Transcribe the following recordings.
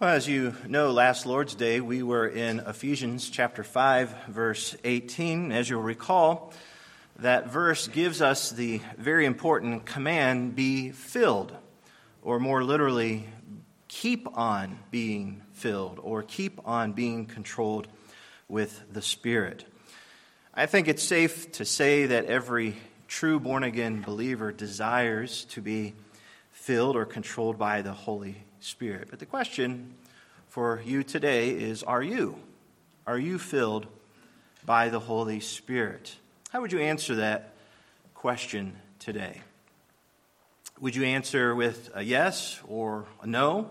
Well, as you know, last Lord's Day we were in Ephesians chapter 5, verse 18. As you'll recall, that verse gives us the very important command be filled, or more literally, keep on being filled, or keep on being controlled with the Spirit. I think it's safe to say that every true born again believer desires to be filled or controlled by the Holy Spirit. But the question for you today is Are you? Are you filled by the Holy Spirit? How would you answer that question today? Would you answer with a yes or a no?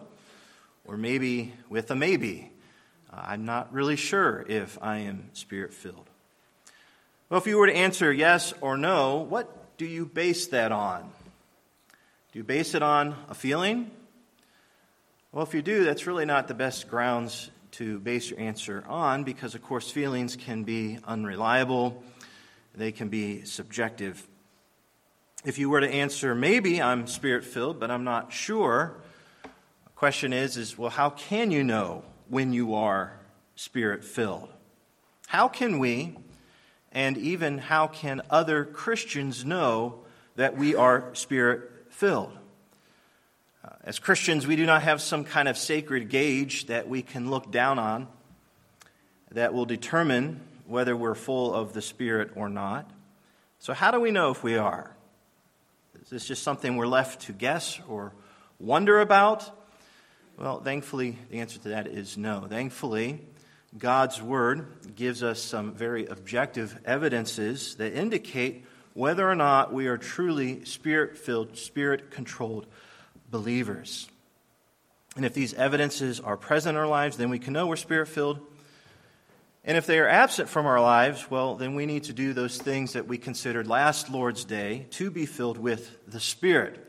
Or maybe with a maybe? Uh, I'm not really sure if I am spirit filled. Well, if you were to answer yes or no, what do you base that on? Do you base it on a feeling? Well, if you do, that's really not the best grounds to base your answer on because, of course, feelings can be unreliable, they can be subjective. If you were to answer, maybe I'm spirit filled, but I'm not sure, the question is, is well, how can you know when you are spirit filled? How can we, and even how can other Christians know that we are spirit filled. As Christians, we do not have some kind of sacred gauge that we can look down on that will determine whether we're full of the Spirit or not. So, how do we know if we are? Is this just something we're left to guess or wonder about? Well, thankfully, the answer to that is no. Thankfully, God's Word gives us some very objective evidences that indicate whether or not we are truly spirit filled, spirit controlled believers. And if these evidences are present in our lives, then we can know we're spirit filled. And if they are absent from our lives, well, then we need to do those things that we considered last Lord's Day to be filled with the Spirit.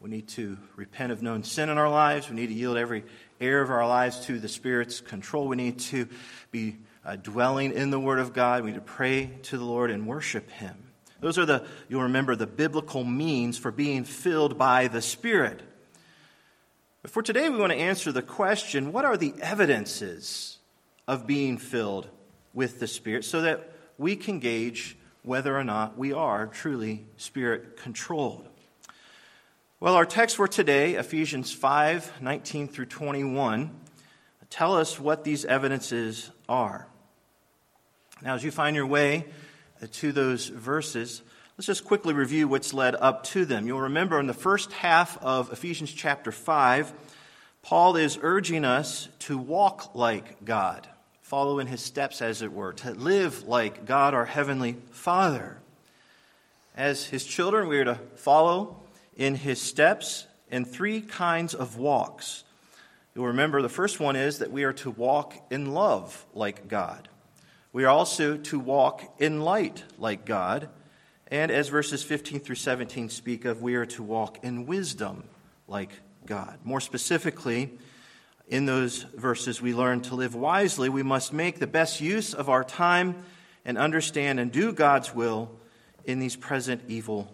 We need to repent of known sin in our lives. We need to yield every area of our lives to the Spirit's control. We need to be uh, dwelling in the Word of God. We need to pray to the Lord and worship Him. Those are the, you'll remember, the biblical means for being filled by the Spirit. But for today, we want to answer the question what are the evidences of being filled with the Spirit so that we can gauge whether or not we are truly Spirit controlled? Well, our text for today, Ephesians 5 19 through 21, tell us what these evidences are. Now, as you find your way to those verses, let's just quickly review what's led up to them. You'll remember in the first half of Ephesians chapter 5, Paul is urging us to walk like God, follow in his steps, as it were, to live like God, our heavenly Father. As his children, we are to follow in his steps in three kinds of walks. You'll remember the first one is that we are to walk in love like God. We are also to walk in light like God. And as verses 15 through 17 speak of, we are to walk in wisdom like God. More specifically, in those verses, we learn to live wisely. We must make the best use of our time and understand and do God's will in these present evil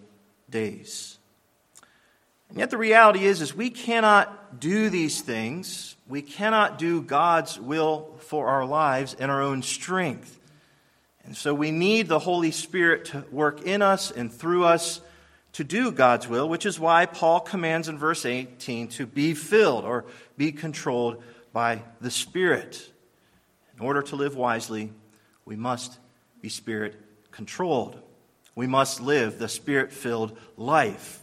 days. And yet the reality is, is we cannot do these things. We cannot do God's will for our lives in our own strength. And so we need the Holy Spirit to work in us and through us to do God's will, which is why Paul commands in verse 18 to be filled or be controlled by the Spirit. In order to live wisely, we must be Spirit controlled. We must live the Spirit filled life.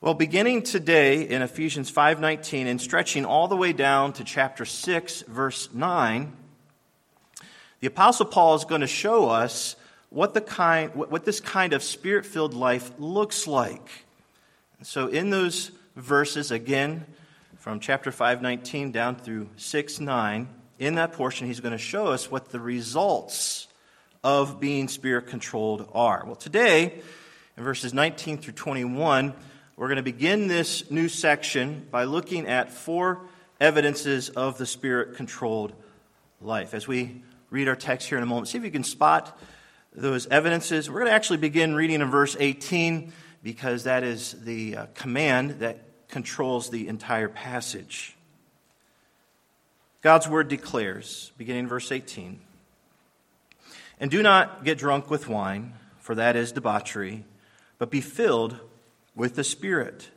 Well, beginning today in Ephesians 5:19 and stretching all the way down to chapter 6 verse 9, the apostle Paul is going to show us what the kind what this kind of spirit-filled life looks like. So in those verses again from chapter 5:19 down through 6 9, in that portion he's going to show us what the results of being spirit controlled are. Well, today in verses 19 through 21, we're going to begin this new section by looking at four evidences of the spirit controlled life. As we read our text here in a moment, see if you can spot those evidences. We're going to actually begin reading in verse 18 because that is the uh, command that controls the entire passage. God's word declares, beginning in verse 18, And do not get drunk with wine, for that is debauchery, but be filled with the Spirit,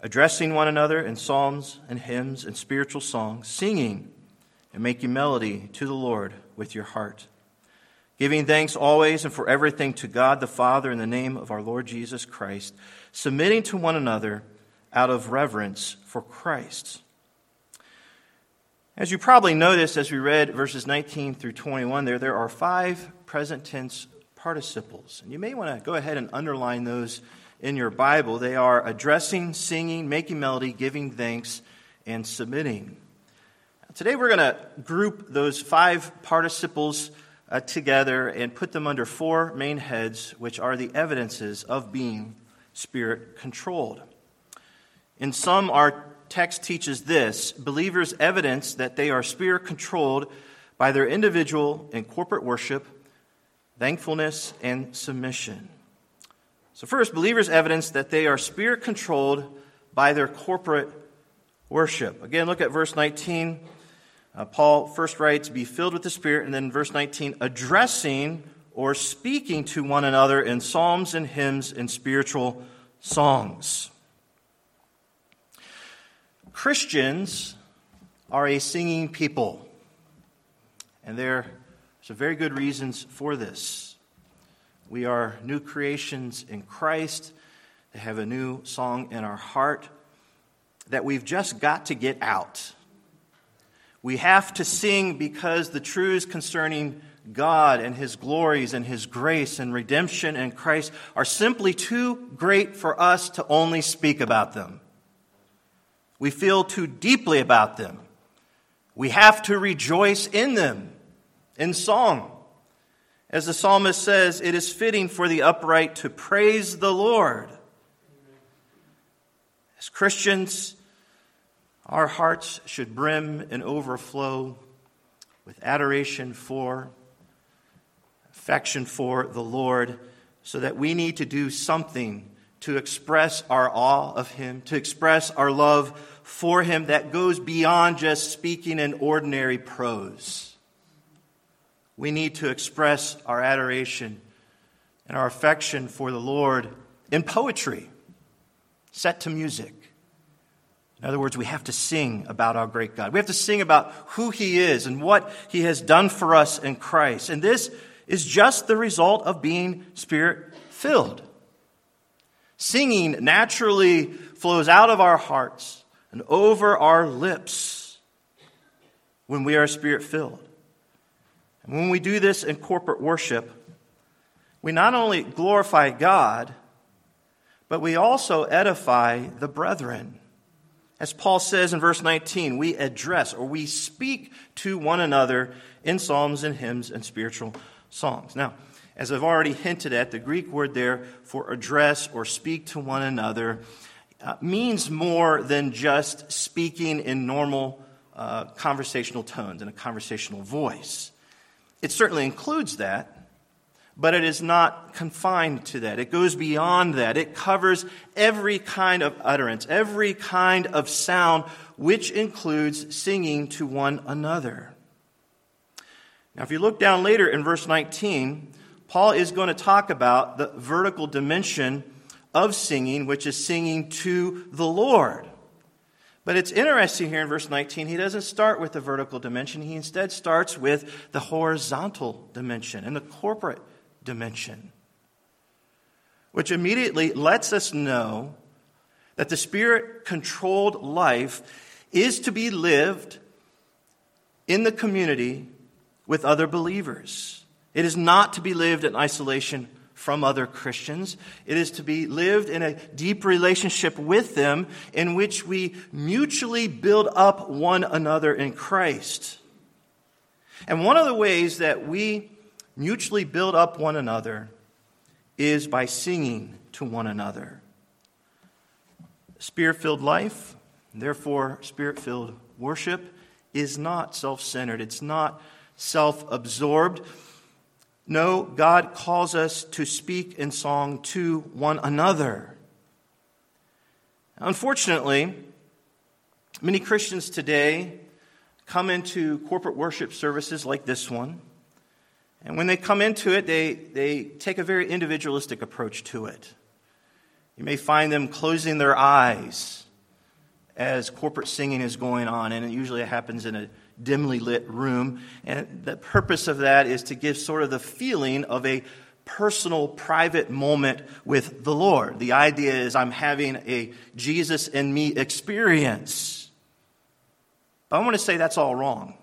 addressing one another in psalms and hymns and spiritual songs, singing and making melody to the Lord with your heart, giving thanks always and for everything to God the Father in the name of our Lord Jesus Christ, submitting to one another out of reverence for Christ. As you probably noticed as we read verses 19 through 21 there, there are five present tense participles. And you may want to go ahead and underline those in your Bible. They are addressing, singing, making melody, giving thanks, and submitting. Today we're going to group those five participles uh, together and put them under four main heads, which are the evidences of being spirit controlled. In sum, our text teaches this believers evidence that they are spirit controlled by their individual and corporate worship, thankfulness, and submission. So, first, believers evidence that they are spirit controlled by their corporate worship. Again, look at verse 19. Uh, Paul first writes, Be filled with the Spirit, and then verse 19, addressing or speaking to one another in psalms and hymns and spiritual songs. Christians are a singing people. And there's some very good reasons for this. We are new creations in Christ. They have a new song in our heart that we've just got to get out. We have to sing because the truths concerning God and His glories and His grace and redemption and Christ are simply too great for us to only speak about them. We feel too deeply about them. We have to rejoice in them in song. As the psalmist says, it is fitting for the upright to praise the Lord. As Christians, our hearts should brim and overflow with adoration for, affection for the Lord, so that we need to do something to express our awe of Him, to express our love for Him that goes beyond just speaking in ordinary prose. We need to express our adoration and our affection for the Lord in poetry, set to music. In other words, we have to sing about our great God. We have to sing about who He is and what He has done for us in Christ. And this is just the result of being spirit filled. Singing naturally flows out of our hearts and over our lips when we are spirit filled. And when we do this in corporate worship, we not only glorify God, but we also edify the brethren. As Paul says in verse 19, we address or we speak to one another in psalms and hymns and spiritual songs. Now, as I've already hinted at, the Greek word there for address or speak to one another uh, means more than just speaking in normal uh, conversational tones, in a conversational voice. It certainly includes that, but it is not confined to that. It goes beyond that. It covers every kind of utterance, every kind of sound, which includes singing to one another. Now, if you look down later in verse 19, Paul is going to talk about the vertical dimension of singing, which is singing to the Lord. But it's interesting here in verse 19, he doesn't start with the vertical dimension. He instead starts with the horizontal dimension and the corporate dimension, which immediately lets us know that the spirit controlled life is to be lived in the community with other believers. It is not to be lived in isolation from other Christians. It is to be lived in a deep relationship with them in which we mutually build up one another in Christ. And one of the ways that we mutually build up one another is by singing to one another. Spirit filled life, therefore, spirit filled worship, is not self centered, it's not self absorbed. No, God calls us to speak in song to one another. Unfortunately, many Christians today come into corporate worship services like this one. And when they come into it, they, they take a very individualistic approach to it. You may find them closing their eyes as corporate singing is going on, and it usually happens in a dimly lit room. And the purpose of that is to give sort of the feeling of a personal, private moment with the Lord. The idea is I'm having a Jesus and me experience. But I want to say that's all wrong.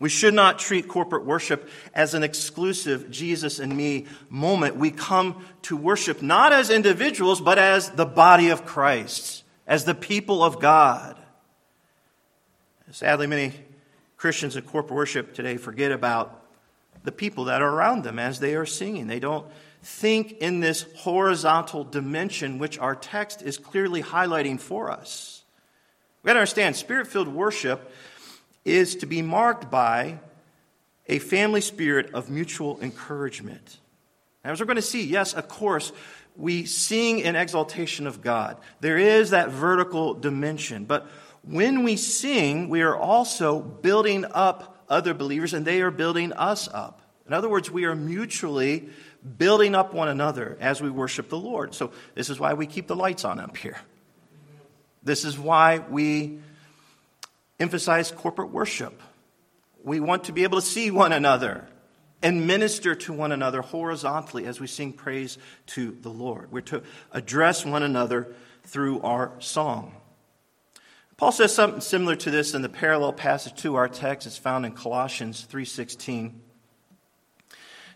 We should not treat corporate worship as an exclusive Jesus and me moment. We come to worship not as individuals, but as the body of Christ, as the people of God. Sadly, many Christians in corporate worship today forget about the people that are around them as they are singing. They don't think in this horizontal dimension which our text is clearly highlighting for us. We've got to understand spirit filled worship is to be marked by a family spirit of mutual encouragement. As we're going to see, yes, of course, we sing in exaltation of God. There is that vertical dimension. But when we sing, we are also building up other believers and they are building us up. In other words, we are mutually building up one another as we worship the Lord. So, this is why we keep the lights on up here. This is why we emphasize corporate worship. We want to be able to see one another and minister to one another horizontally as we sing praise to the Lord. We're to address one another through our song. Paul says something similar to this in the parallel passage to our text. It's found in Colossians 3:16.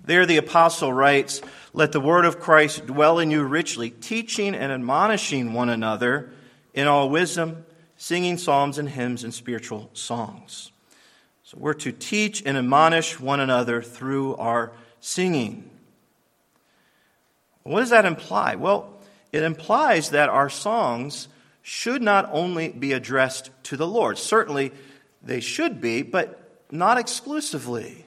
There the apostle writes, "Let the word of Christ dwell in you richly, teaching and admonishing one another in all wisdom, singing psalms and hymns and spiritual songs. So we're to teach and admonish one another through our singing. What does that imply? Well, it implies that our songs should not only be addressed to the Lord. Certainly, they should be, but not exclusively.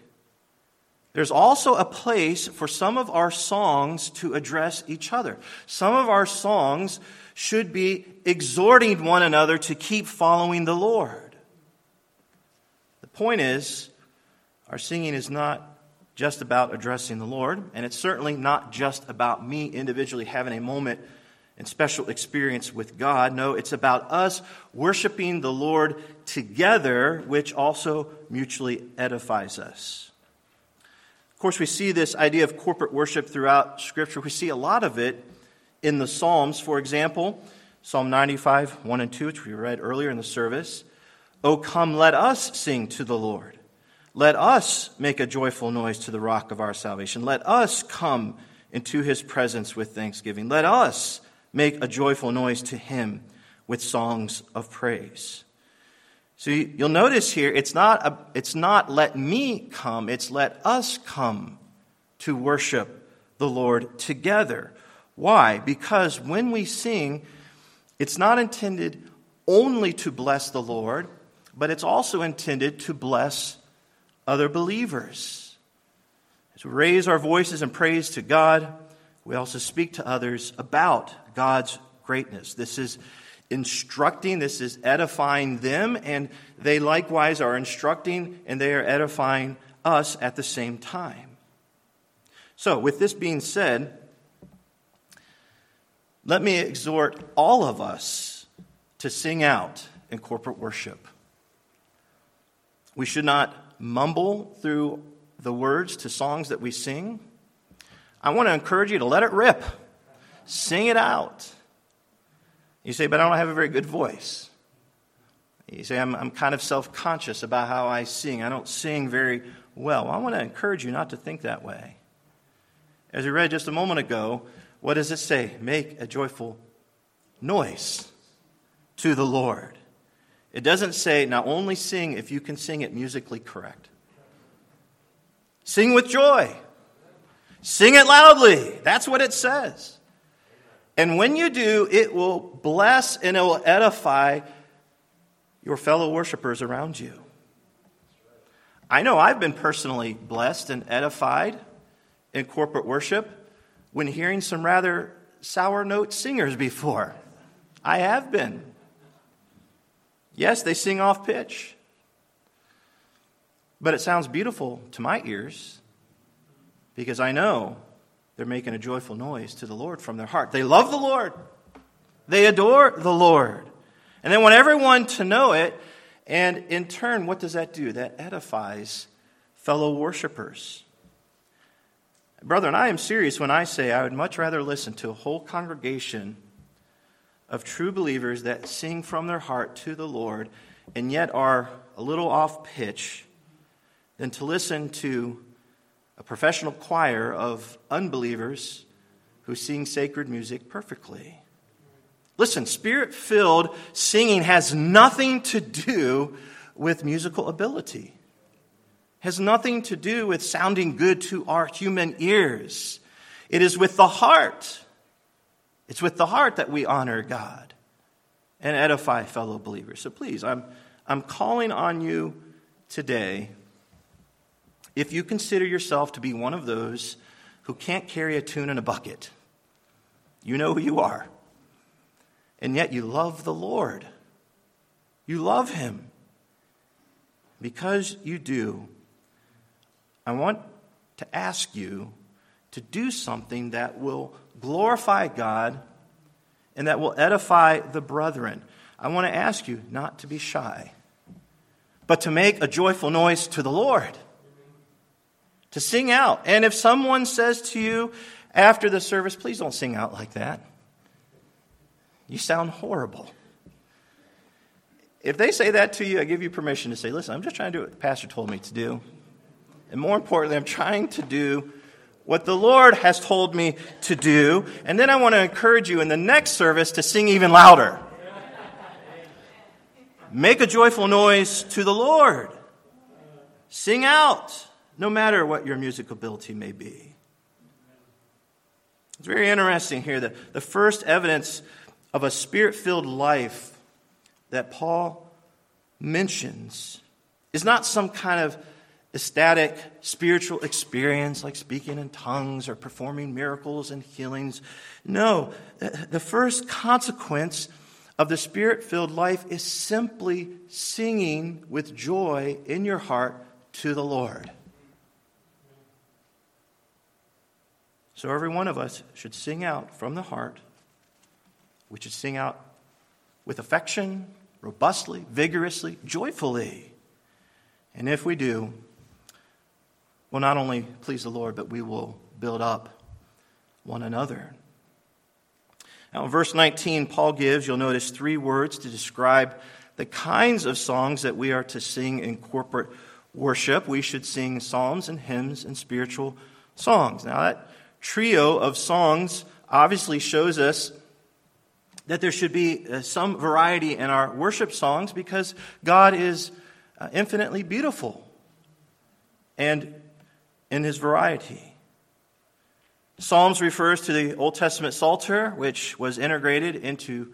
There's also a place for some of our songs to address each other. Some of our songs should be exhorting one another to keep following the Lord. The point is, our singing is not just about addressing the Lord, and it's certainly not just about me individually having a moment and special experience with God. No, it's about us worshiping the Lord together, which also mutually edifies us. Of course, we see this idea of corporate worship throughout Scripture. We see a lot of it in the Psalms. For example, Psalm 95, 1 and 2, which we read earlier in the service. Oh, come, let us sing to the Lord. Let us make a joyful noise to the rock of our salvation. Let us come into his presence with thanksgiving. Let us make a joyful noise to him with songs of praise. So you'll notice here, it's not, a, it's not let me come, it's let us come to worship the Lord together. Why? Because when we sing, it's not intended only to bless the Lord, but it's also intended to bless other believers. As we raise our voices in praise to God, we also speak to others about God's greatness. This is instructing, this is edifying them, and they likewise are instructing and they are edifying us at the same time. So, with this being said, let me exhort all of us to sing out in corporate worship. We should not mumble through the words to songs that we sing. I want to encourage you to let it rip, sing it out. You say, but I don't have a very good voice. You say, I'm, I'm kind of self conscious about how I sing. I don't sing very well. well. I want to encourage you not to think that way. As we read just a moment ago, what does it say? Make a joyful noise to the Lord. It doesn't say, now only sing if you can sing it musically correct. Sing with joy. Sing it loudly. That's what it says. And when you do, it will bless and it will edify your fellow worshipers around you. I know I've been personally blessed and edified in corporate worship when hearing some rather sour note singers before. I have been. Yes, they sing off pitch. But it sounds beautiful to my ears because I know they're making a joyful noise to the Lord from their heart. They love the Lord, they adore the Lord. And they want everyone to know it. And in turn, what does that do? That edifies fellow worshipers. Brethren, I am serious when I say I would much rather listen to a whole congregation of true believers that sing from their heart to the Lord and yet are a little off pitch than to listen to professional choir of unbelievers who sing sacred music perfectly. Listen, spirit filled singing has nothing to do with musical ability, has nothing to do with sounding good to our human ears. It is with the heart. It's with the heart that we honor God and edify fellow believers. So please, I'm, I'm calling on you today if you consider yourself to be one of those who can't carry a tune in a bucket, you know who you are. And yet you love the Lord. You love Him. Because you do, I want to ask you to do something that will glorify God and that will edify the brethren. I want to ask you not to be shy, but to make a joyful noise to the Lord to sing out. And if someone says to you after the service, please don't sing out like that, you sound horrible. If they say that to you, I give you permission to say, listen, I'm just trying to do what the pastor told me to do. And more importantly, I'm trying to do what the Lord has told me to do. And then I want to encourage you in the next service to sing even louder. Make a joyful noise to the Lord. Sing out no matter what your music ability may be. It's very interesting here that the first evidence of a spirit filled life that Paul mentions is not some kind of ecstatic spiritual experience like speaking in tongues or performing miracles and healings. No, the first consequence of the spirit filled life is simply singing with joy in your heart to the Lord. So every one of us should sing out from the heart. We should sing out with affection, robustly, vigorously, joyfully. And if we do, we'll not only please the Lord, but we will build up one another. Now, in verse 19, Paul gives, you'll notice, three words to describe the kinds of songs that we are to sing in corporate worship. We should sing psalms and hymns and spiritual songs. Now, that trio of songs obviously shows us that there should be uh, some variety in our worship songs because God is uh, infinitely beautiful and in his variety. Psalms refers to the Old Testament Psalter, which was integrated into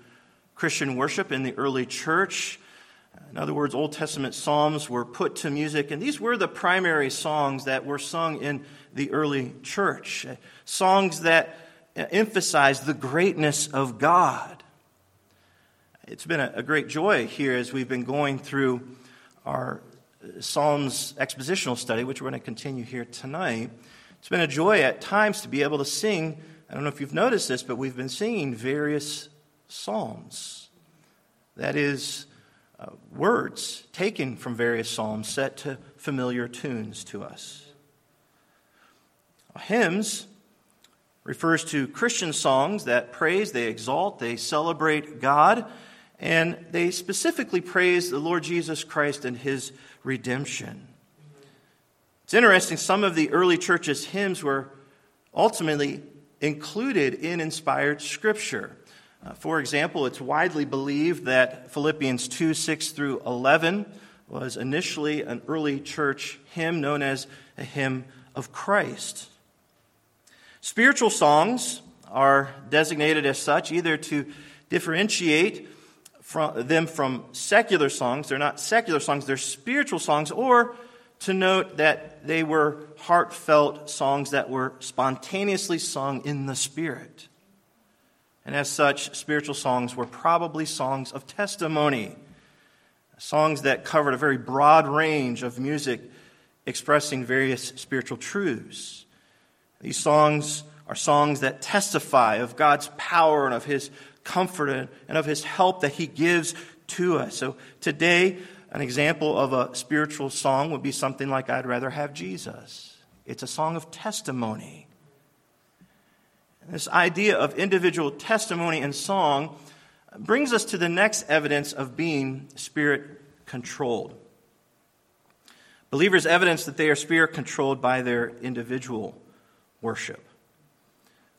Christian worship in the early church. In other words, Old Testament Psalms were put to music, and these were the primary songs that were sung in the early church. Eh, songs that eh, emphasized the greatness of God. It's been a great joy here as we've been going through our eh, Psalms expositional study, which we're going to continue here tonight. It's been a joy at times to be able to sing. I don't know if you've noticed this, but we've been singing various psalms. That is, uh, words taken from various psalms set to familiar tunes to us. Hymns refers to Christian songs that praise, they exalt, they celebrate God, and they specifically praise the Lord Jesus Christ and his redemption. It's interesting, some of the early church's hymns were ultimately included in inspired scripture. Uh, for example, it's widely believed that Philippians 2 6 through 11 was initially an early church hymn known as a hymn of Christ. Spiritual songs are designated as such either to differentiate from them from secular songs. They're not secular songs, they're spiritual songs, or to note that they were heartfelt songs that were spontaneously sung in the Spirit. And as such, spiritual songs were probably songs of testimony, songs that covered a very broad range of music expressing various spiritual truths. These songs are songs that testify of God's power and of His comfort and of His help that He gives to us. So today, an example of a spiritual song would be something like I'd rather have Jesus. It's a song of testimony. This idea of individual testimony and song brings us to the next evidence of being spirit controlled. Believers evidence that they are spirit controlled by their individual worship.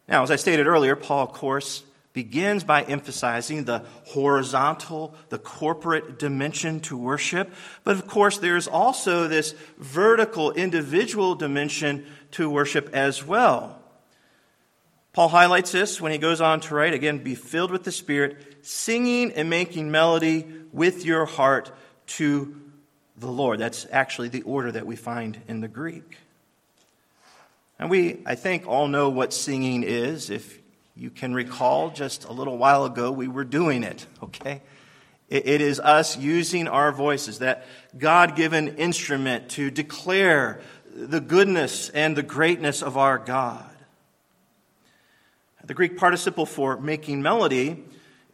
Now, as I stated earlier, Paul, of course, begins by emphasizing the horizontal, the corporate dimension to worship. But of course, there's also this vertical, individual dimension to worship as well. Paul highlights this when he goes on to write, again, be filled with the Spirit, singing and making melody with your heart to the Lord. That's actually the order that we find in the Greek. And we, I think, all know what singing is. If you can recall, just a little while ago, we were doing it, okay? It is us using our voices, that God given instrument to declare the goodness and the greatness of our God. The Greek participle for making melody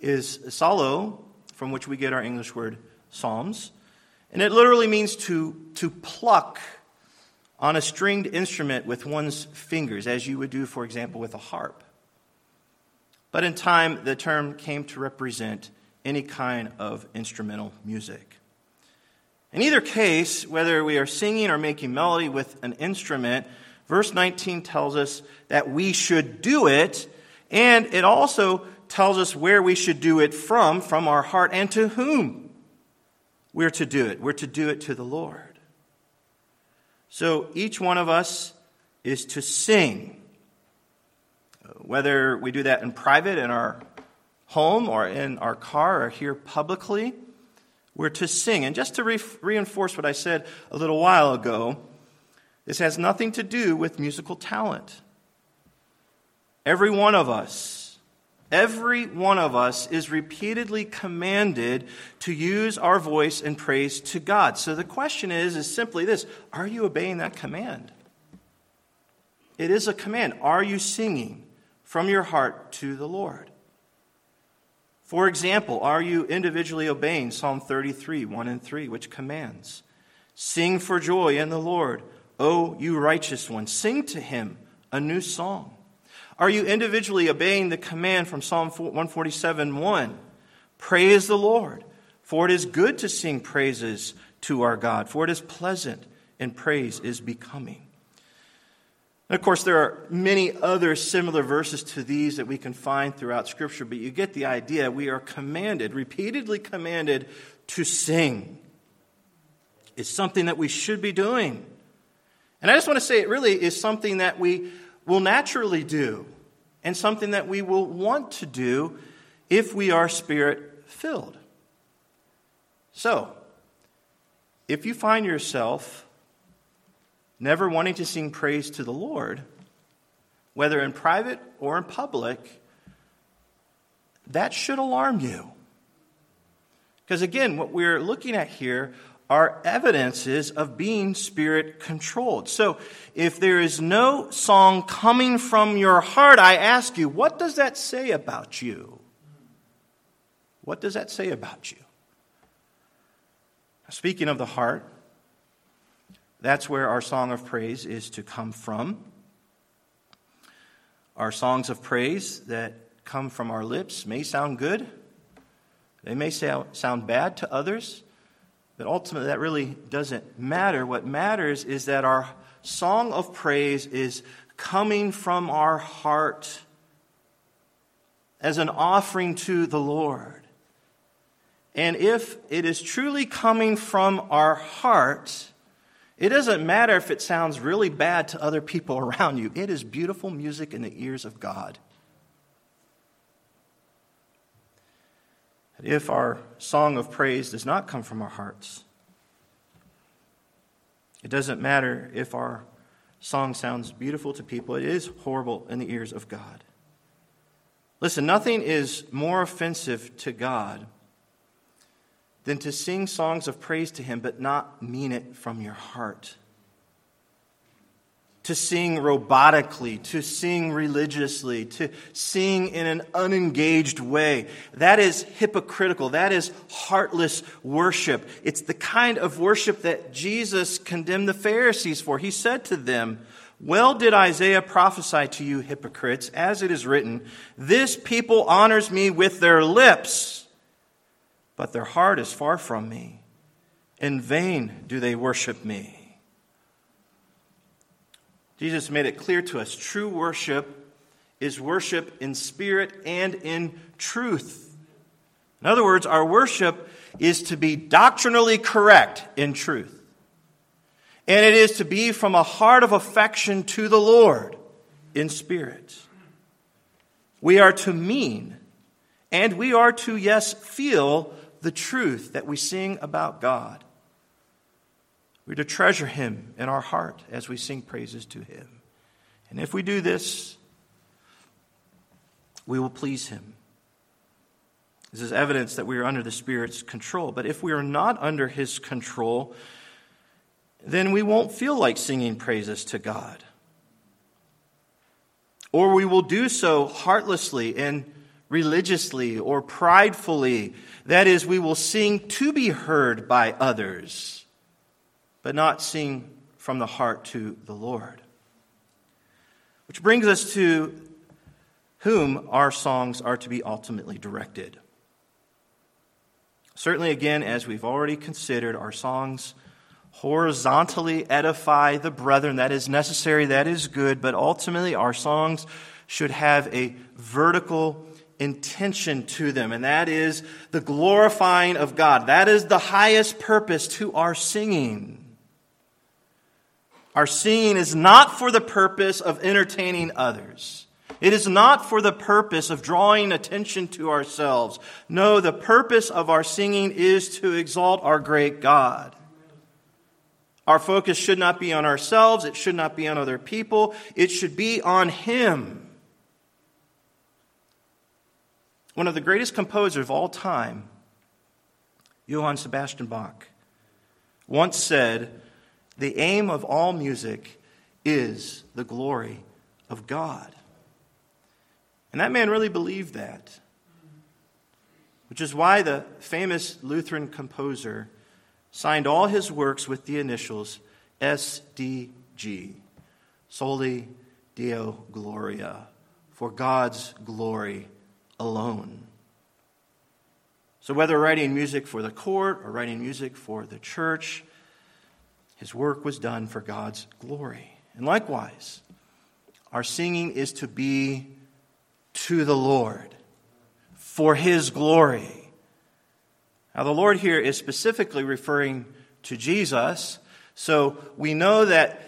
is psallo, from which we get our English word psalms. And it literally means to, to pluck on a stringed instrument with one's fingers, as you would do, for example, with a harp. But in time, the term came to represent any kind of instrumental music. In either case, whether we are singing or making melody with an instrument, verse 19 tells us that we should do it and it also tells us where we should do it from, from our heart, and to whom we're to do it. We're to do it to the Lord. So each one of us is to sing. Whether we do that in private, in our home, or in our car, or here publicly, we're to sing. And just to re- reinforce what I said a little while ago, this has nothing to do with musical talent. Every one of us, every one of us is repeatedly commanded to use our voice in praise to God. So the question is, is simply this Are you obeying that command? It is a command. Are you singing from your heart to the Lord? For example, are you individually obeying Psalm 33, 1 and 3, which commands, Sing for joy in the Lord, O you righteous ones, sing to him a new song. Are you individually obeying the command from Psalm 147 1? Praise the Lord, for it is good to sing praises to our God, for it is pleasant, and praise is becoming. And of course, there are many other similar verses to these that we can find throughout Scripture, but you get the idea. We are commanded, repeatedly commanded, to sing. It's something that we should be doing. And I just want to say it really is something that we will naturally do and something that we will want to do if we are spirit filled. So, if you find yourself never wanting to sing praise to the Lord, whether in private or in public, that should alarm you. Because again, what we're looking at here are evidences of being spirit controlled. So, if there is no song coming from your heart, I ask you, what does that say about you? What does that say about you? Speaking of the heart, that's where our song of praise is to come from. Our songs of praise that come from our lips may sound good, they may sound bad to others. But ultimately, that really doesn't matter. What matters is that our song of praise is coming from our heart as an offering to the Lord. And if it is truly coming from our heart, it doesn't matter if it sounds really bad to other people around you. It is beautiful music in the ears of God. If our song of praise does not come from our hearts. It doesn't matter if our song sounds beautiful to people, it is horrible in the ears of God. Listen, nothing is more offensive to God than to sing songs of praise to Him but not mean it from your heart. To sing robotically, to sing religiously, to sing in an unengaged way. That is hypocritical. That is heartless worship. It's the kind of worship that Jesus condemned the Pharisees for. He said to them, Well did Isaiah prophesy to you, hypocrites, as it is written, This people honors me with their lips, but their heart is far from me. In vain do they worship me. Jesus made it clear to us true worship is worship in spirit and in truth. In other words, our worship is to be doctrinally correct in truth. And it is to be from a heart of affection to the Lord in spirit. We are to mean and we are to, yes, feel the truth that we sing about God. We're to treasure him in our heart as we sing praises to him. And if we do this, we will please him. This is evidence that we are under the Spirit's control. But if we are not under his control, then we won't feel like singing praises to God. Or we will do so heartlessly and religiously or pridefully. That is, we will sing to be heard by others but not sing from the heart to the Lord. Which brings us to whom our songs are to be ultimately directed. Certainly, again, as we've already considered, our songs horizontally edify the brethren. That is necessary, that is good, but ultimately, our songs should have a vertical intention to them, and that is the glorifying of God. That is the highest purpose to our singing. Our singing is not for the purpose of entertaining others. It is not for the purpose of drawing attention to ourselves. No, the purpose of our singing is to exalt our great God. Our focus should not be on ourselves. It should not be on other people. It should be on Him. One of the greatest composers of all time, Johann Sebastian Bach, once said, the aim of all music is the glory of God. And that man really believed that, which is why the famous Lutheran composer signed all his works with the initials SDG, Soli Deo Gloria, for God's glory alone. So, whether writing music for the court or writing music for the church, his work was done for God's glory. And likewise, our singing is to be to the Lord for his glory. Now, the Lord here is specifically referring to Jesus, so we know that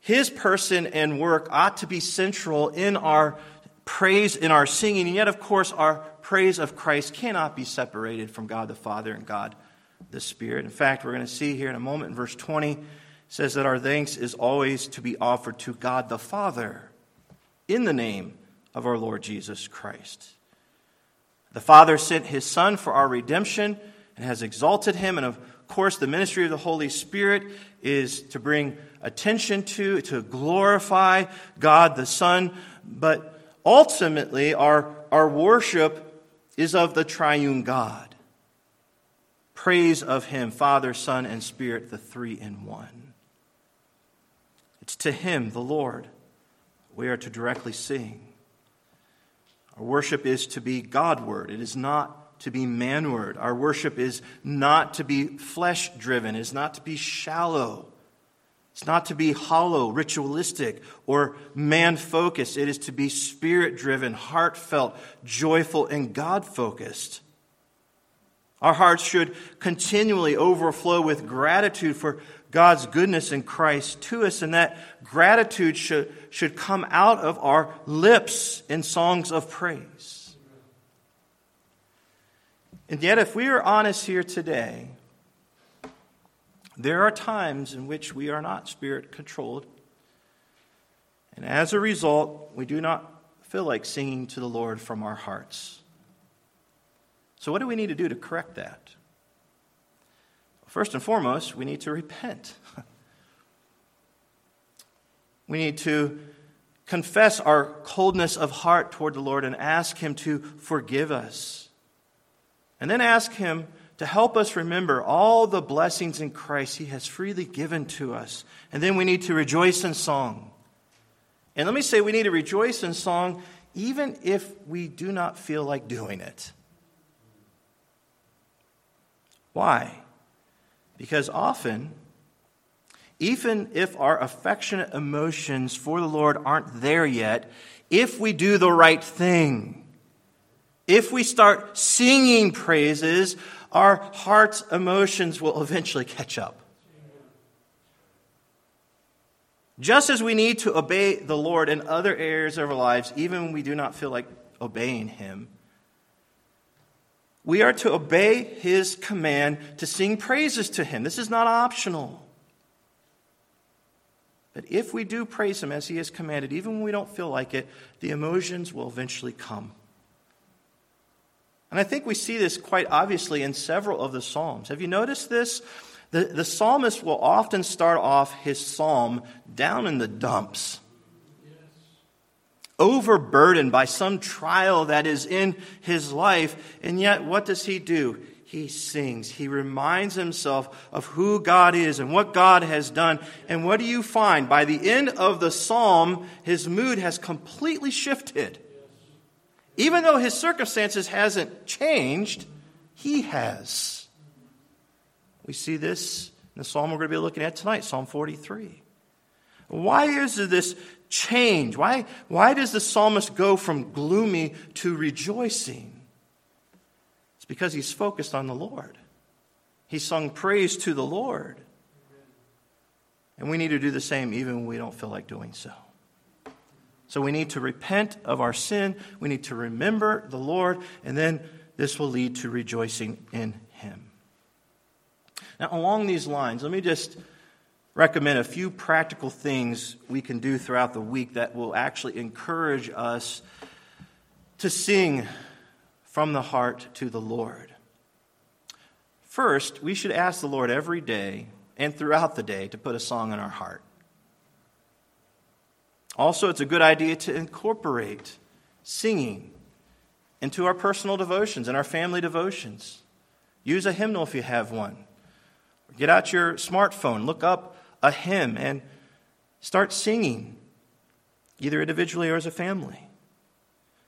his person and work ought to be central in our praise, in our singing, and yet, of course, our praise of Christ cannot be separated from God the Father and God the Spirit. In fact, we're going to see here in a moment in verse 20 says that our thanks is always to be offered to God the Father in the name of our Lord Jesus Christ. The Father sent his Son for our redemption and has exalted him. And of course, the ministry of the Holy Spirit is to bring attention to, to glorify God the Son. But ultimately, our, our worship is of the triune God praise of Him, Father, Son, and Spirit, the three in one. It's to Him, the Lord, we are to directly sing. Our worship is to be Godward, it is not to be manward. Our worship is not to be flesh driven, it's not to be shallow. It's not to be hollow, ritualistic, or man focused. It is to be spirit driven, heartfelt, joyful, and God focused. Our hearts should continually overflow with gratitude for God's goodness in Christ to us, and that gratitude should, should come out of our lips in songs of praise. And yet, if we are honest here today, there are times in which we are not spirit controlled, and as a result, we do not feel like singing to the Lord from our hearts. So, what do we need to do to correct that? First and foremost, we need to repent. We need to confess our coldness of heart toward the Lord and ask Him to forgive us. And then ask Him to help us remember all the blessings in Christ He has freely given to us. And then we need to rejoice in song. And let me say, we need to rejoice in song even if we do not feel like doing it. Why? Because often, even if our affectionate emotions for the Lord aren't there yet, if we do the right thing, if we start singing praises, our heart's emotions will eventually catch up. Just as we need to obey the Lord in other areas of our lives, even when we do not feel like obeying Him, we are to obey His command to sing praises to Him. This is not optional. But if we do praise Him as He has commanded, even when we don't feel like it, the emotions will eventually come. And I think we see this quite obviously in several of the Psalms. Have you noticed this? The, the psalmist will often start off his psalm down in the dumps, overburdened by some trial that is in his life. And yet, what does he do? He sings. He reminds himself of who God is and what God has done. And what do you find? By the end of the psalm, his mood has completely shifted. Even though his circumstances hasn't changed, he has. We see this in the psalm we're going to be looking at tonight, Psalm 43. Why is this change? Why, why does the psalmist go from gloomy to rejoicing? It's because he's focused on the Lord. He sung praise to the Lord. And we need to do the same even when we don't feel like doing so. So we need to repent of our sin. We need to remember the Lord, and then this will lead to rejoicing in Him. Now, along these lines, let me just recommend a few practical things we can do throughout the week that will actually encourage us to sing from the heart to the Lord. First, we should ask the Lord every day and throughout the day to put a song in our heart. Also, it's a good idea to incorporate singing into our personal devotions and our family devotions. Use a hymnal if you have one. Get out your smartphone, look up a hymn, and start singing, either individually or as a family.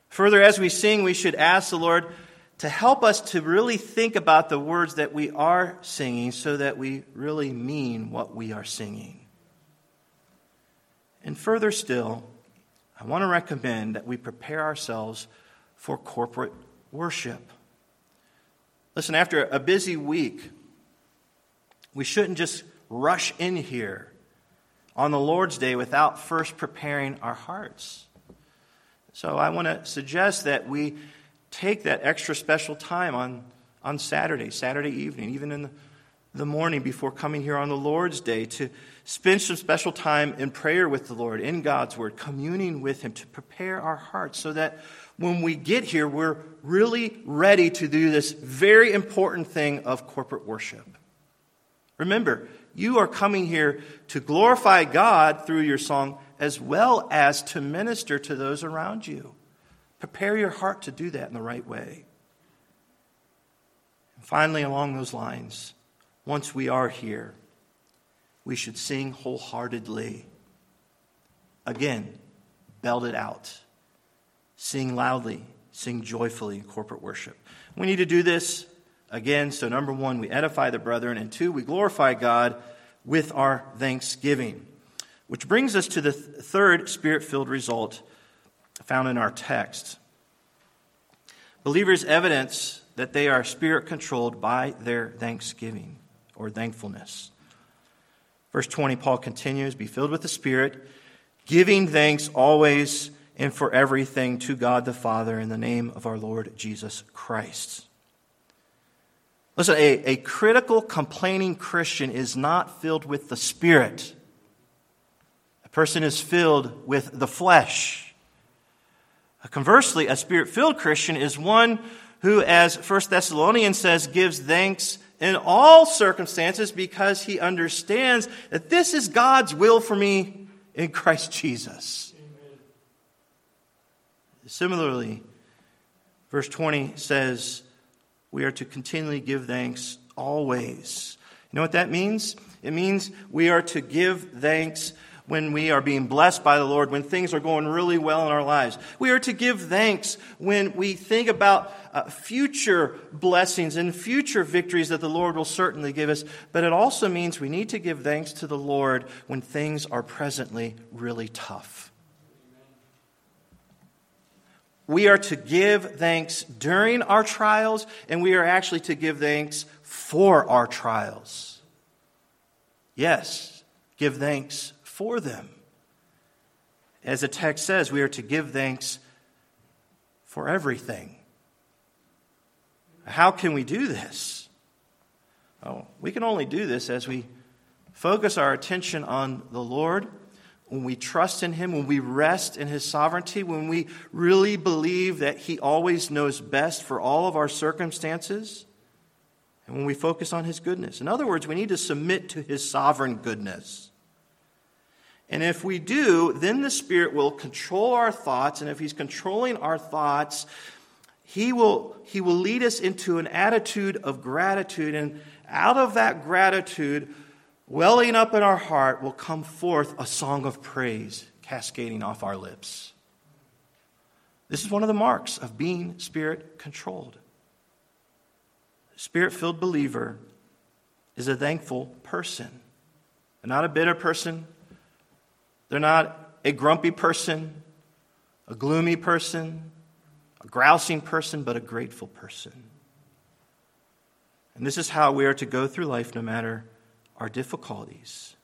Further, as we sing, we should ask the Lord to help us to really think about the words that we are singing so that we really mean what we are singing. And further still, I want to recommend that we prepare ourselves for corporate worship. Listen, after a busy week, we shouldn't just rush in here on the Lord's Day without first preparing our hearts. So I want to suggest that we take that extra special time on, on Saturday, Saturday evening, even in the, the morning before coming here on the Lord's Day, to spend some special time in prayer with the Lord, in God's Word, communing with Him, to prepare our hearts so that when we get here, we're really ready to do this very important thing of corporate worship. Remember, you are coming here to glorify God through your song as well as to minister to those around you. Prepare your heart to do that in the right way. And finally, along those lines, once we are here, we should sing wholeheartedly. Again, belt it out. Sing loudly, sing joyfully in corporate worship. We need to do this Again, so number one, we edify the brethren, and two, we glorify God with our thanksgiving. Which brings us to the th- third spirit filled result found in our text. Believers evidence that they are spirit controlled by their thanksgiving or thankfulness. Verse 20, Paul continues Be filled with the Spirit, giving thanks always and for everything to God the Father in the name of our Lord Jesus Christ. Listen, a, a critical, complaining Christian is not filled with the Spirit. A person is filled with the flesh. Conversely, a spirit filled Christian is one who, as 1 Thessalonians says, gives thanks in all circumstances because he understands that this is God's will for me in Christ Jesus. Amen. Similarly, verse 20 says, We are to continually give thanks always. You know what that means? It means we are to give thanks when we are being blessed by the Lord, when things are going really well in our lives. We are to give thanks when we think about uh, future blessings and future victories that the Lord will certainly give us. But it also means we need to give thanks to the Lord when things are presently really tough. We are to give thanks during our trials, and we are actually to give thanks for our trials. Yes, give thanks for them. As the text says, we are to give thanks for everything. How can we do this? Oh, we can only do this as we focus our attention on the Lord, when we trust in Him, when we rest in His sovereignty, when we really believe that He always knows best for all of our circumstances, and when we focus on His goodness. In other words, we need to submit to His sovereign goodness. And if we do, then the Spirit will control our thoughts. And if He's controlling our thoughts, He will, he will lead us into an attitude of gratitude. And out of that gratitude, welling up in our heart, will come forth a song of praise cascading off our lips. This is one of the marks of being Spirit controlled. Spirit filled believer is a thankful person. They're not a bitter person, they're not a grumpy person, a gloomy person, a grousing person, but a grateful person. And this is how we are to go through life no matter our difficulties.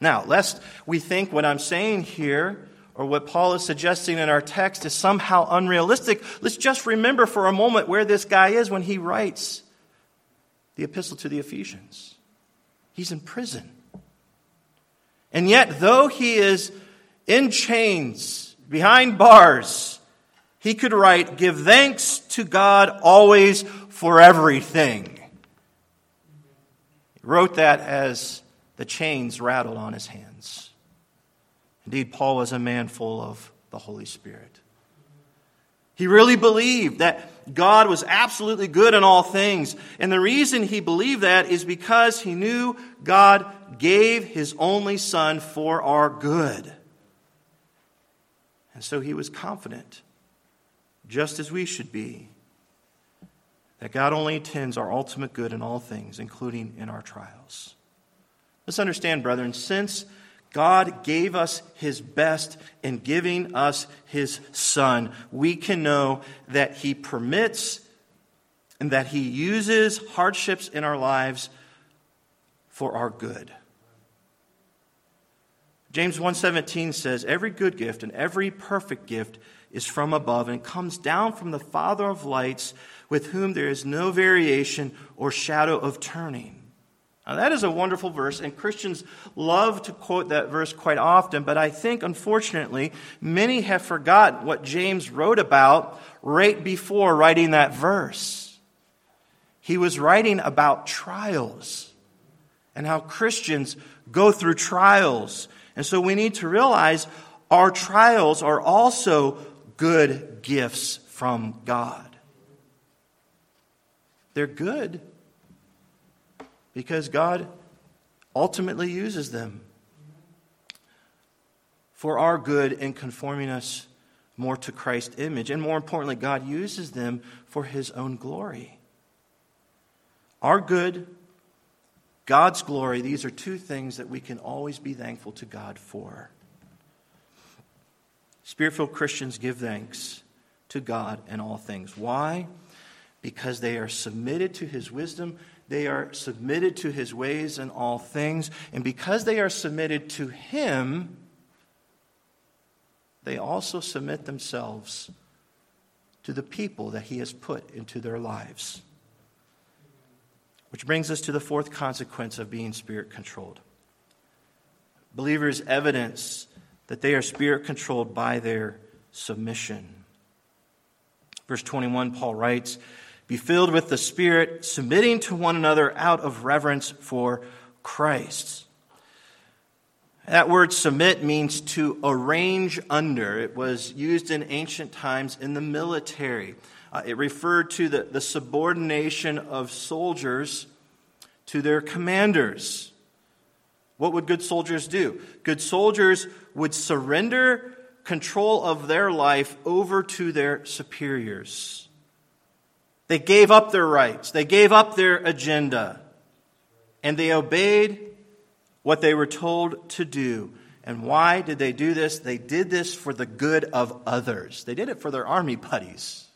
Now, lest we think what I'm saying here or what Paul is suggesting in our text is somehow unrealistic, let's just remember for a moment where this guy is when he writes the epistle to the Ephesians. He's in prison. And yet, though he is in chains, behind bars, he could write, Give thanks to God always for everything. Wrote that as the chains rattled on his hands. Indeed, Paul was a man full of the Holy Spirit. He really believed that God was absolutely good in all things. And the reason he believed that is because he knew God gave his only son for our good. And so he was confident, just as we should be, that God only intends our ultimate good in all things, including in our trials. Let's understand, brethren, since God gave us his best in giving us his son, we can know that he permits and that he uses hardships in our lives for our good. James 1:17 says every good gift and every perfect gift is from above and comes down from the Father of lights with whom there is no variation or shadow of turning. Now, that is a wonderful verse, and Christians love to quote that verse quite often, but I think, unfortunately, many have forgotten what James wrote about right before writing that verse. He was writing about trials and how Christians go through trials and so we need to realize our trials are also good gifts from God. They're good because God ultimately uses them for our good in conforming us more to Christ's image. And more importantly, God uses them for his own glory. Our good God's glory, these are two things that we can always be thankful to God for. Spirit filled Christians give thanks to God in all things. Why? Because they are submitted to His wisdom, they are submitted to His ways in all things, and because they are submitted to Him, they also submit themselves to the people that He has put into their lives. Which brings us to the fourth consequence of being spirit controlled. Believers evidence that they are spirit controlled by their submission. Verse 21, Paul writes, Be filled with the Spirit, submitting to one another out of reverence for Christ. That word submit means to arrange under. It was used in ancient times in the military. Uh, it referred to the, the subordination of soldiers to their commanders. What would good soldiers do? Good soldiers would surrender control of their life over to their superiors. They gave up their rights, they gave up their agenda, and they obeyed what they were told to do. And why did they do this? They did this for the good of others. They did it for their army buddies.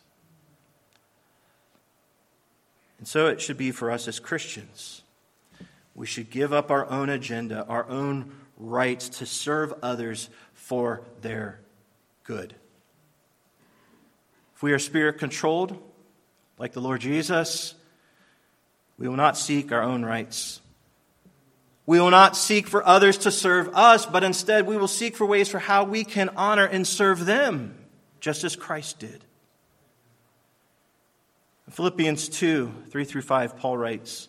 And so it should be for us as Christians. We should give up our own agenda, our own rights to serve others for their good. If we are spirit controlled, like the Lord Jesus, we will not seek our own rights. We will not seek for others to serve us, but instead we will seek for ways for how we can honor and serve them, just as Christ did. Philippians 2 3 through 5, Paul writes,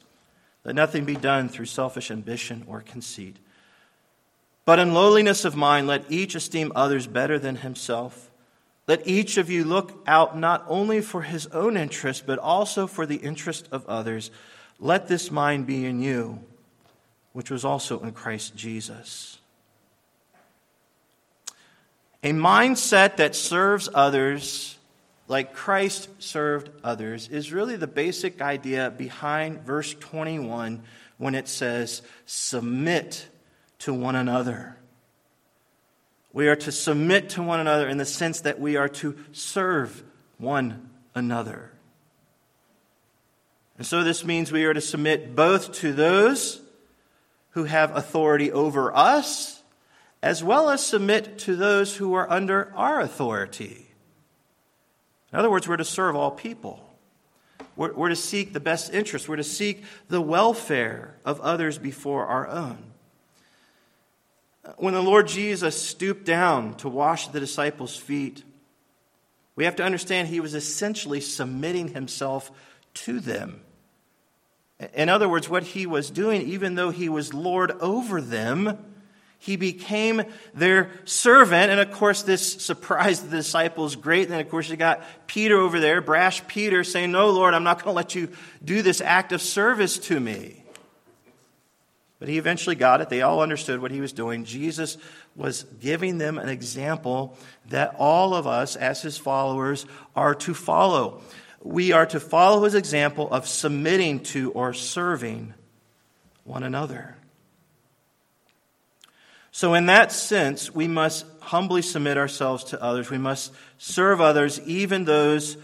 Let nothing be done through selfish ambition or conceit, but in lowliness of mind, let each esteem others better than himself. Let each of you look out not only for his own interest, but also for the interest of others. Let this mind be in you which was also in Christ Jesus. A mindset that serves others like Christ served others is really the basic idea behind verse 21 when it says, Submit to one another. We are to submit to one another in the sense that we are to serve one another. And so this means we are to submit both to those who have authority over us, as well as submit to those who are under our authority. In other words, we're to serve all people. We're, we're, to seek the best interest. We're to seek the welfare of others before our own. When the Lord Jesus stooped down to wash the disciples' feet, we have to understand he was essentially submitting himself to them. In other words, what he was doing, even though he was Lord over them, he became their servant. And of course, this surprised the disciples great. And of course, you got Peter over there, brash Peter, saying, No, Lord, I'm not going to let you do this act of service to me. But he eventually got it. They all understood what he was doing. Jesus was giving them an example that all of us, as his followers, are to follow we are to follow his example of submitting to or serving one another. So, in that sense, we must humbly submit ourselves to others. We must serve others, even those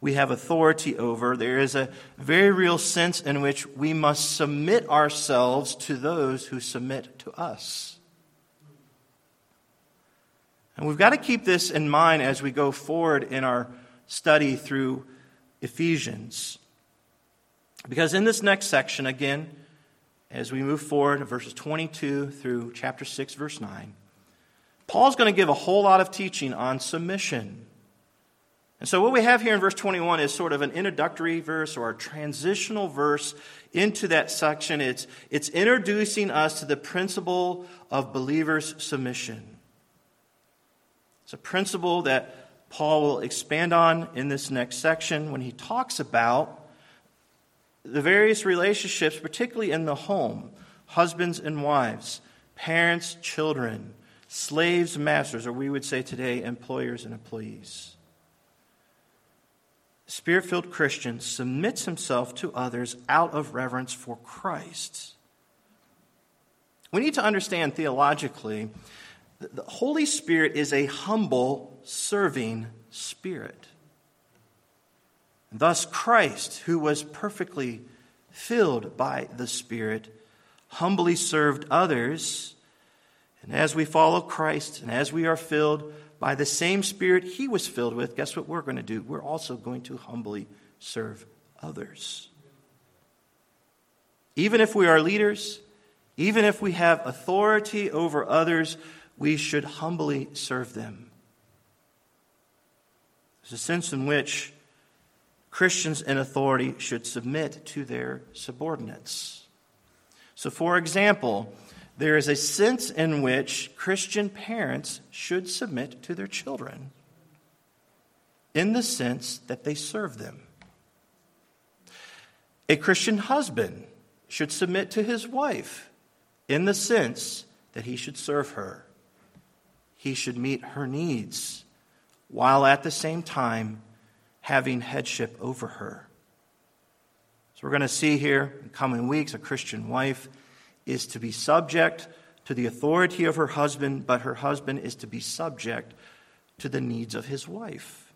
we have authority over. There is a very real sense in which we must submit ourselves to those who submit to us. And we've got to keep this in mind as we go forward in our study through Ephesians. Because in this next section, again, as we move forward, verses 22 through chapter 6, verse 9, Paul's going to give a whole lot of teaching on submission. And so, what we have here in verse 21 is sort of an introductory verse or a transitional verse into that section. It's, it's introducing us to the principle of believers' submission. It's a principle that Paul will expand on in this next section when he talks about the various relationships, particularly in the home husbands and wives, parents, children, slaves, masters, or we would say today, employers and employees. Spirit filled Christian submits himself to others out of reverence for Christ. We need to understand theologically that the Holy Spirit is a humble, serving spirit. Thus, Christ, who was perfectly filled by the Spirit, humbly served others. And as we follow Christ and as we are filled by the same Spirit he was filled with, guess what we're going to do? We're also going to humbly serve others. Even if we are leaders, even if we have authority over others, we should humbly serve them. There's a sense in which Christians in authority should submit to their subordinates. So, for example, there is a sense in which Christian parents should submit to their children in the sense that they serve them. A Christian husband should submit to his wife in the sense that he should serve her. He should meet her needs while at the same time having headship over her. So, we're going to see here in coming weeks a Christian wife is to be subject to the authority of her husband, but her husband is to be subject to the needs of his wife.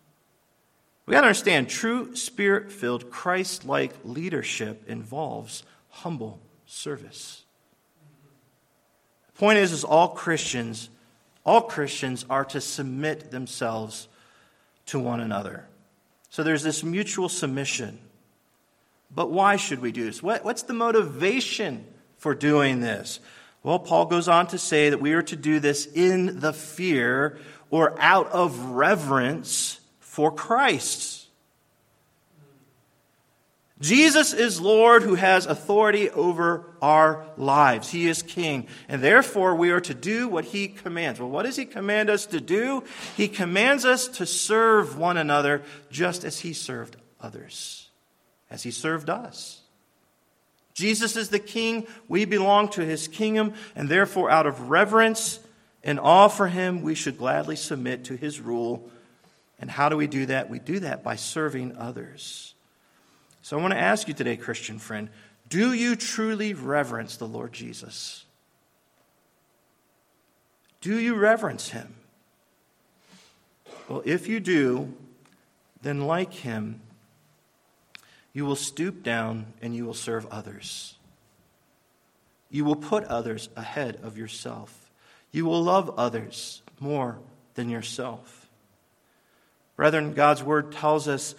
We got to understand true spirit filled, Christ like leadership involves humble service. The point is, is all Christians, all Christians are to submit themselves to one another. So there's this mutual submission. But why should we do this? What, what's the motivation for doing this? Well, Paul goes on to say that we are to do this in the fear or out of reverence for Christ. Jesus is Lord who has authority over our lives. He is King. And therefore, we are to do what He commands. Well, what does He command us to do? He commands us to serve one another just as He served others, as He served us. Jesus is the King. We belong to His kingdom. And therefore, out of reverence and awe for Him, we should gladly submit to His rule. And how do we do that? We do that by serving others. So I want to ask you today, Christian friend, do you truly reverence the Lord Jesus? Do you reverence him? Well, if you do, then like him, you will stoop down and you will serve others. You will put others ahead of yourself. You will love others more than yourself. Brethren, God's word tells us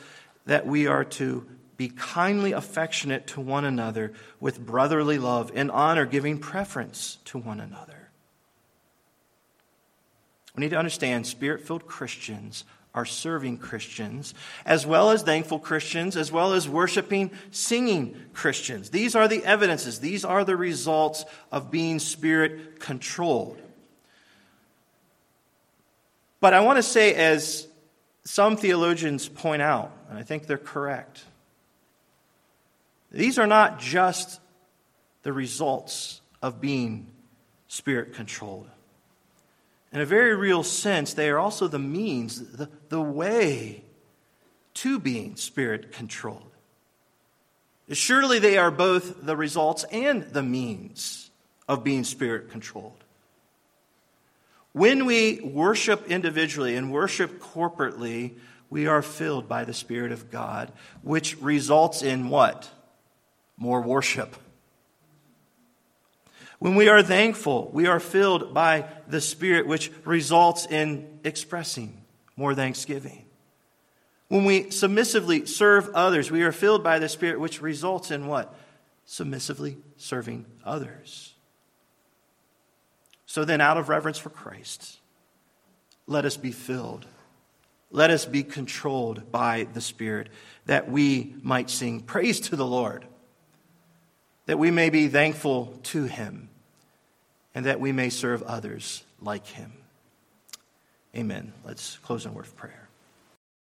that we are to be kindly affectionate to one another with brotherly love and honor, giving preference to one another. We need to understand spirit filled Christians are serving Christians, as well as thankful Christians, as well as worshiping, singing Christians. These are the evidences, these are the results of being spirit controlled. But I want to say, as some theologians point out, and I think they're correct, these are not just the results of being spirit controlled. In a very real sense, they are also the means, the, the way to being spirit controlled. Surely they are both the results and the means of being spirit controlled. When we worship individually and worship corporately, we are filled by the Spirit of God, which results in what? More worship. When we are thankful, we are filled by the Spirit, which results in expressing more thanksgiving. When we submissively serve others, we are filled by the Spirit, which results in what? Submissively serving others. So then, out of reverence for Christ, let us be filled. Let us be controlled by the Spirit, that we might sing praise to the Lord that we may be thankful to him and that we may serve others like him. Amen. Let's close in word of prayer.